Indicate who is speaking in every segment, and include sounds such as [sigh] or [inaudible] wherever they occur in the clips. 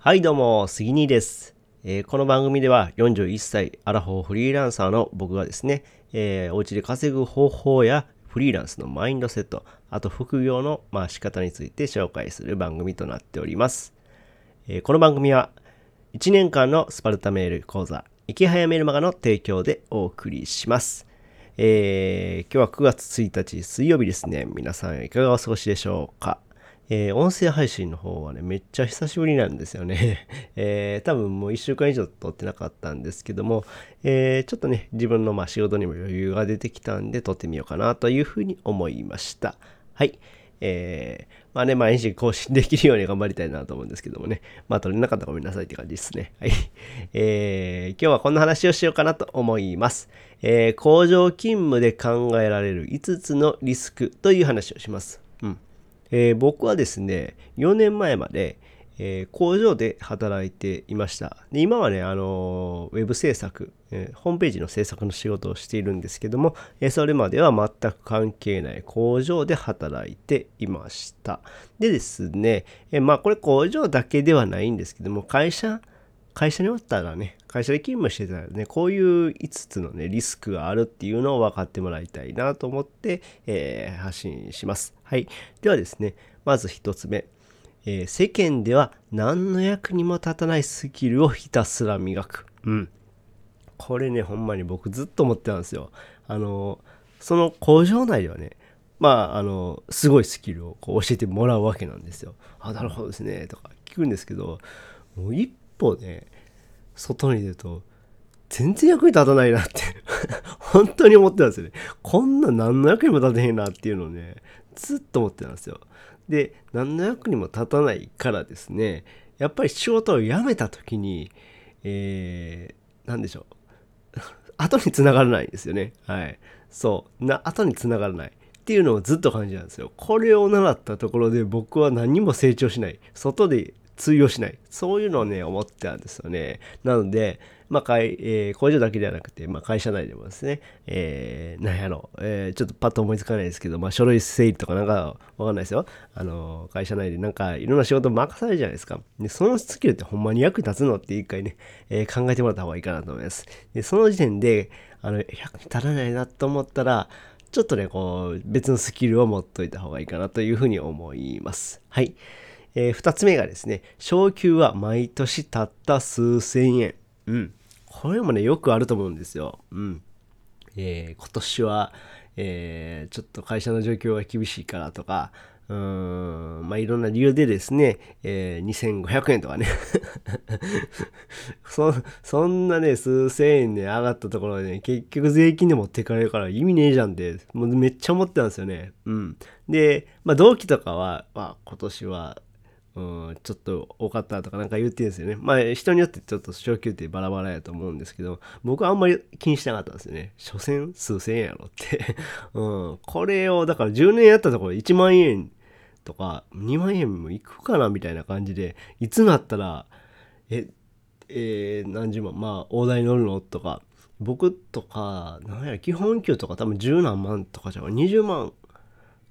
Speaker 1: はいどうも、杉兄です、えーこの番組では41歳アラフォーフリーランサーの僕がですね、えーお家で稼ぐ方法やフリーランスのマインドセット、あと副業のまあ仕方について紹介する番組となっております。えーこの番組は1年間のスパルタメール講座、生き早メルマガの提供でお送りします。えー今日は9月1日水曜日ですね。皆さんいかがお過ごしでしょうか？えー音声配信の方はね、めっちゃ久しぶりなんですよね。[laughs] えー多分もう1週間以上撮ってなかったんですけども、えーちょっとね、自分のま仕事にも余裕が出てきたんで撮ってみようかなというふうに思いました。はい。えーまあね、毎日更新できるように頑張りたいなと思うんですけどもね。まあ撮れなかったらごめんなさいって感じですね。はい。えー今日はこんな話をしようかなと思います。えー工場勤務で考えられる5つのリスクという話をします。えー僕はですね、4年前まで、えー工場で働いていました。で今はね、あのーウェブ制作、えーホームページの制作の仕事をしているんですけども、えそれまでは全く関係ない工場で働いていました。でですね、えまあこれ工場だけではないんですけども、会社、会社におったらね、会社で勤務してたらね、こういう5つのね、リスクがあるっていうのを分かってもらいたいなと思って、えー発信します。はい。ではですね、まず1つ目。えー世間では何の役にも立たないスキルをひたすら磨く。うん。これね、ほんまに僕ずっと思ってたんですよ。あの、その工場内ではね、まあ、あの、すごいスキルをこう教えてもらうわけなんですよ。あ、なるほどですね、とか聞くんですけど、もう一歩ね、外に出ると、全然役に立たないなって、[laughs] 本当に思ってたんですよね。こんな何の役にも立てへんなっていうのをね、ずっと思ってたんですよ。で、何の役にも立たないからですね、やっぱり仕事を辞めた時に、えー、なんでしょう。[laughs] 後に繋がらないんですよね。はい。そう。な、後に繋がらない。っていうのをずっと感じたんですよ。これを習ったところで僕は何も成長しない。外で通用しない。そういうのをね、思ってたんですよね。なので、まあ、会えー工場だけではなくて、まあ、会社内でもですね、えー、なんやろう、えーちょっとパッと思いつかないですけど、まあ、書類整理とかなんかわかんないですよ。あの、会社内でなんかいろんな仕事任されるじゃないですか。で、そのスキルってほんまに役に立つのって一回ね、えー考えてもらった方がいいかなと思います。で、その時点で、あの、役に立たないなと思ったら、ちょっとね、こう、別のスキルを持っといた方がいいかなというふうに思います。はい。えー二つ目がですね、昇給は毎年たった数千円。うん。これもね、よくあると思うんですよ。うん。えー今年は、えーちょっと会社の状況が厳しいからとか、うーん、まあいろんな理由でですね、えー2500円とかね [laughs] そ、そんなね、数千円で上がったところでね、結局税金で持ってかれるから意味ねえじゃんって、もうめっちゃ思ってたんですよね。うん。で、まあ同期とかは、まあ今年は、うん、ちょっと多かったとかなんか言ってるんですよね。まあ人によってちょっと昇給ってバラバラやと思うんですけど、僕はあんまり気にしなかったんですよね。所詮数千円やろって。[laughs] うん。これをだから10年やったところ1万円とか2万円もいくかなみたいな感じで、いつなったら、え、えー何十万、まあ大台乗るのとか、僕とか、なんや、基本給とか多分10何万とかじゃん。20万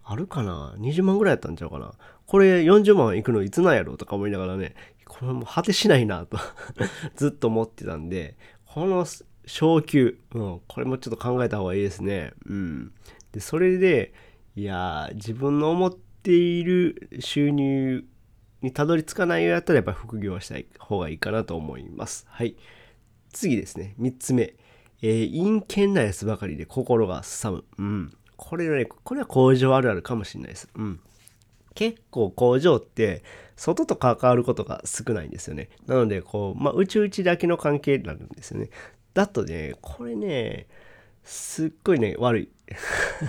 Speaker 1: あるかな ?20 万ぐらいやったんちゃうかな？これ40万いくのいつなんやろとか思いながらね、これも果てしないなと [laughs] ずっと思ってたんで、この昇給、うん、これもちょっと考えた方がいいですね。うん。で、それで、いやー、自分の思っている収入にたどり着かないようやったらやっぱ副業はしたい方がいいかなと思います。はい。次ですね。3つ目。えー陰険なやつばかりで心がすさむ。うん。これね、これは工場あるあるかもしれないです。うん。結構工場って外と関わることが少ないんですよね。なので、こう、まあ、うちうちだけの関係になるんですよね。だとね、これね、すっごいね、悪い。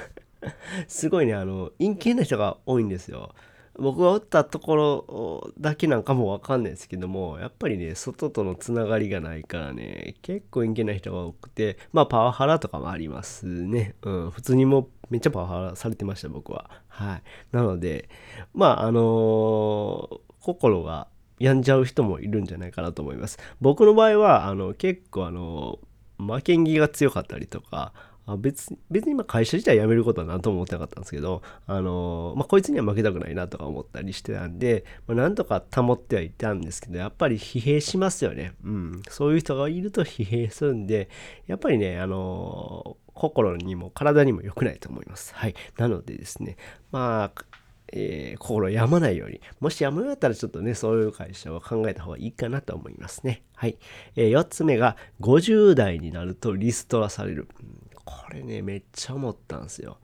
Speaker 1: [laughs] すごいね、あの、陰険な人が多いんですよ。僕がおったところだけなんかもわかんないですけども、やっぱりね、外とのつながりがないからね、結構陰険ない人が多くて、まあパワハラとかもありますね。うん、普通にもめっちゃパワハラされてました、僕は。はい。なので、まああのー心が病んじゃう人もいるんじゃないかなと思います。僕の場合は、あの、結構あの、負けん気が強かったりとか、あ別別にま会社自体辞めることは何とも思ってなかったんですけど、あのまあ、こいつには負けたくないなとか思ったりしてたんで、まあ、なんとか保ってはいたんですけど、やっぱり疲弊しますよね。うん。そういう人がいると疲弊するんで、やっぱりね、あの心にも体にも良くないと思います。はい。なのでですね、まあ、えー、心病まないように。もし病むようだったらちょっとね、そういう会社を考えた方がいいかなと思いますね。はい。えー、4つ目が、50代になるとリストラされる。これね、めっちゃ思ったんですよ。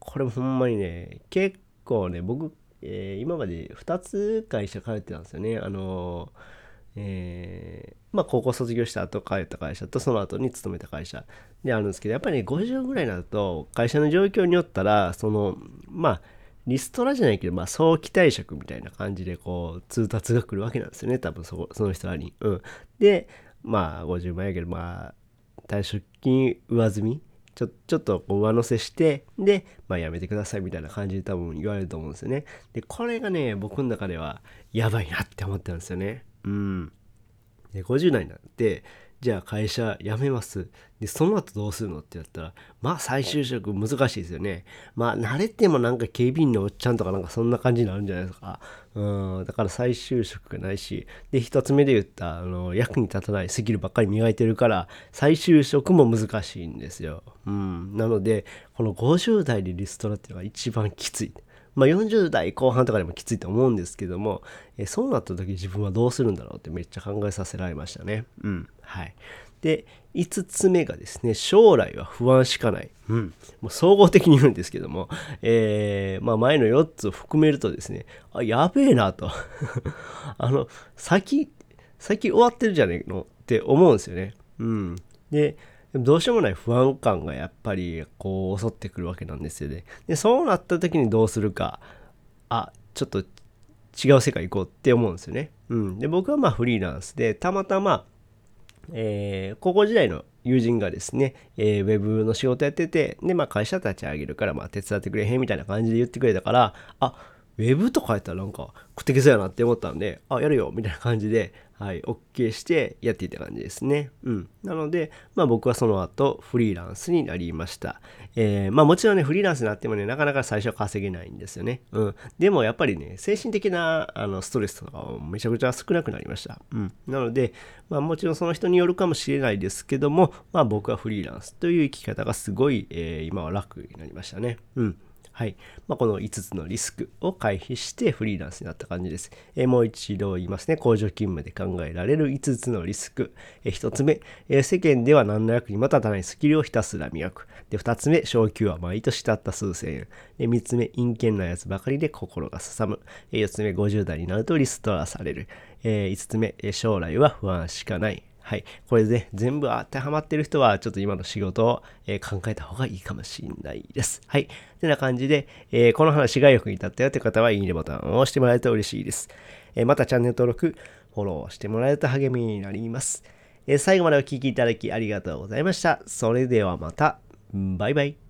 Speaker 1: これほんまにね、結構ね、僕、えー、今まで2つ会社通ってたんですよね。あのえー、まあ高校卒業した後通った会社とその後に勤めた会社であるんですけどやっぱりね50ぐらいになると会社の状況によったらそのまあリストラじゃないけど、まあ、早期退職みたいな感じで、こう、通達が来るわけなんですよね、多分そ、その人らに。うん。で、まあ、50万やけど、まあ、退職金上積みちょちょっとこう上乗せして、で、まあ、やめてくださいみたいな感じで多分言われると思うんですよね。で、これがね、僕の中ではやばいなって思ってるんですよね。うん。で、50代になって、じゃあ会社辞めます。で、その後どうするのってやったら、まあ再就職難しいですよね。まあ慣れてもなんか警備員のおっちゃんとかなんかそんな感じになるんじゃないですか。うん、だから再就職がないし、で、一つ目で言った、あの、役に立たないスキルばっかり磨いてるから、再就職も難しいんですよ。うん。なので、この50代でリストラっていうのが一番きつい。まあ、40代後半とかでもきついと思うんですけども、えそうなった時自分はどうするんだろうってめっちゃ考えさせられましたね。うん。はい。で、5つ目がですね、将来は不安しかない。うん。もう総合的に言うんですけども、えー、まあ前の4つを含めるとですね、あ、やべえなと。[laughs] あの、先、先終わってるじゃねえのって思うんですよね。うん。で、でもどうしようもない不安感がやっぱりこう襲ってくるわけなんですよね。で、そうなった時にどうするか、あ、ちょっと違う世界行こうって思うんですよね。うん。で、僕はまあフリーランスで、たまたま、えー、高校時代の友人がですね、えー、ウェブの仕事やってて、で、まあ会社立ち上げるから、まあ手伝ってくれへんみたいな感じで言ってくれたから、あ、ウェブとかやったらなんか食ってきそうやなって思ったんで、あ、やるよみたいな感じで、はい、OK してやっていた感じですね。うん。なので、まあ僕はその後フリーランスになりました。えー、まあもちろんね、フリーランスになってもね、なかなか最初は稼げないんですよね。うん。でもやっぱりね、精神的なあのストレスとかはめちゃくちゃ少なくなりました。うん。なので、まあもちろんその人によるかもしれないですけども、まあ僕はフリーランスという生き方がすごい、えー、今は楽になりましたね。うん。はい。まあ、この5つのリスクを回避してフリーランスになった感じです。えー、もう一度言いますね。工場勤務で考えられる5つのリスク。えー、1つ目、えー、世間では何の役にも立たないスキルをひたすら磨く。で、2つ目、昇給は毎年たった数千円。で、3つ目、陰険なやつばかりで心がすさむ。え4つ目、50代になるとリストラされる。え5つ目、将来は不安しかない。はい。これで、全部当てはまってる人は、ちょっと今の仕事を、えー、考えた方がいいかもしれないです。はい。てな感じで、えー、この話が役に立ったよって方は、いいねボタンを押してもらえると嬉しいです。えー、またチャンネル登録、フォローしてもらえると励みになります。え最後までお聴きいただきありがとうございました。それではまた。バイバイ。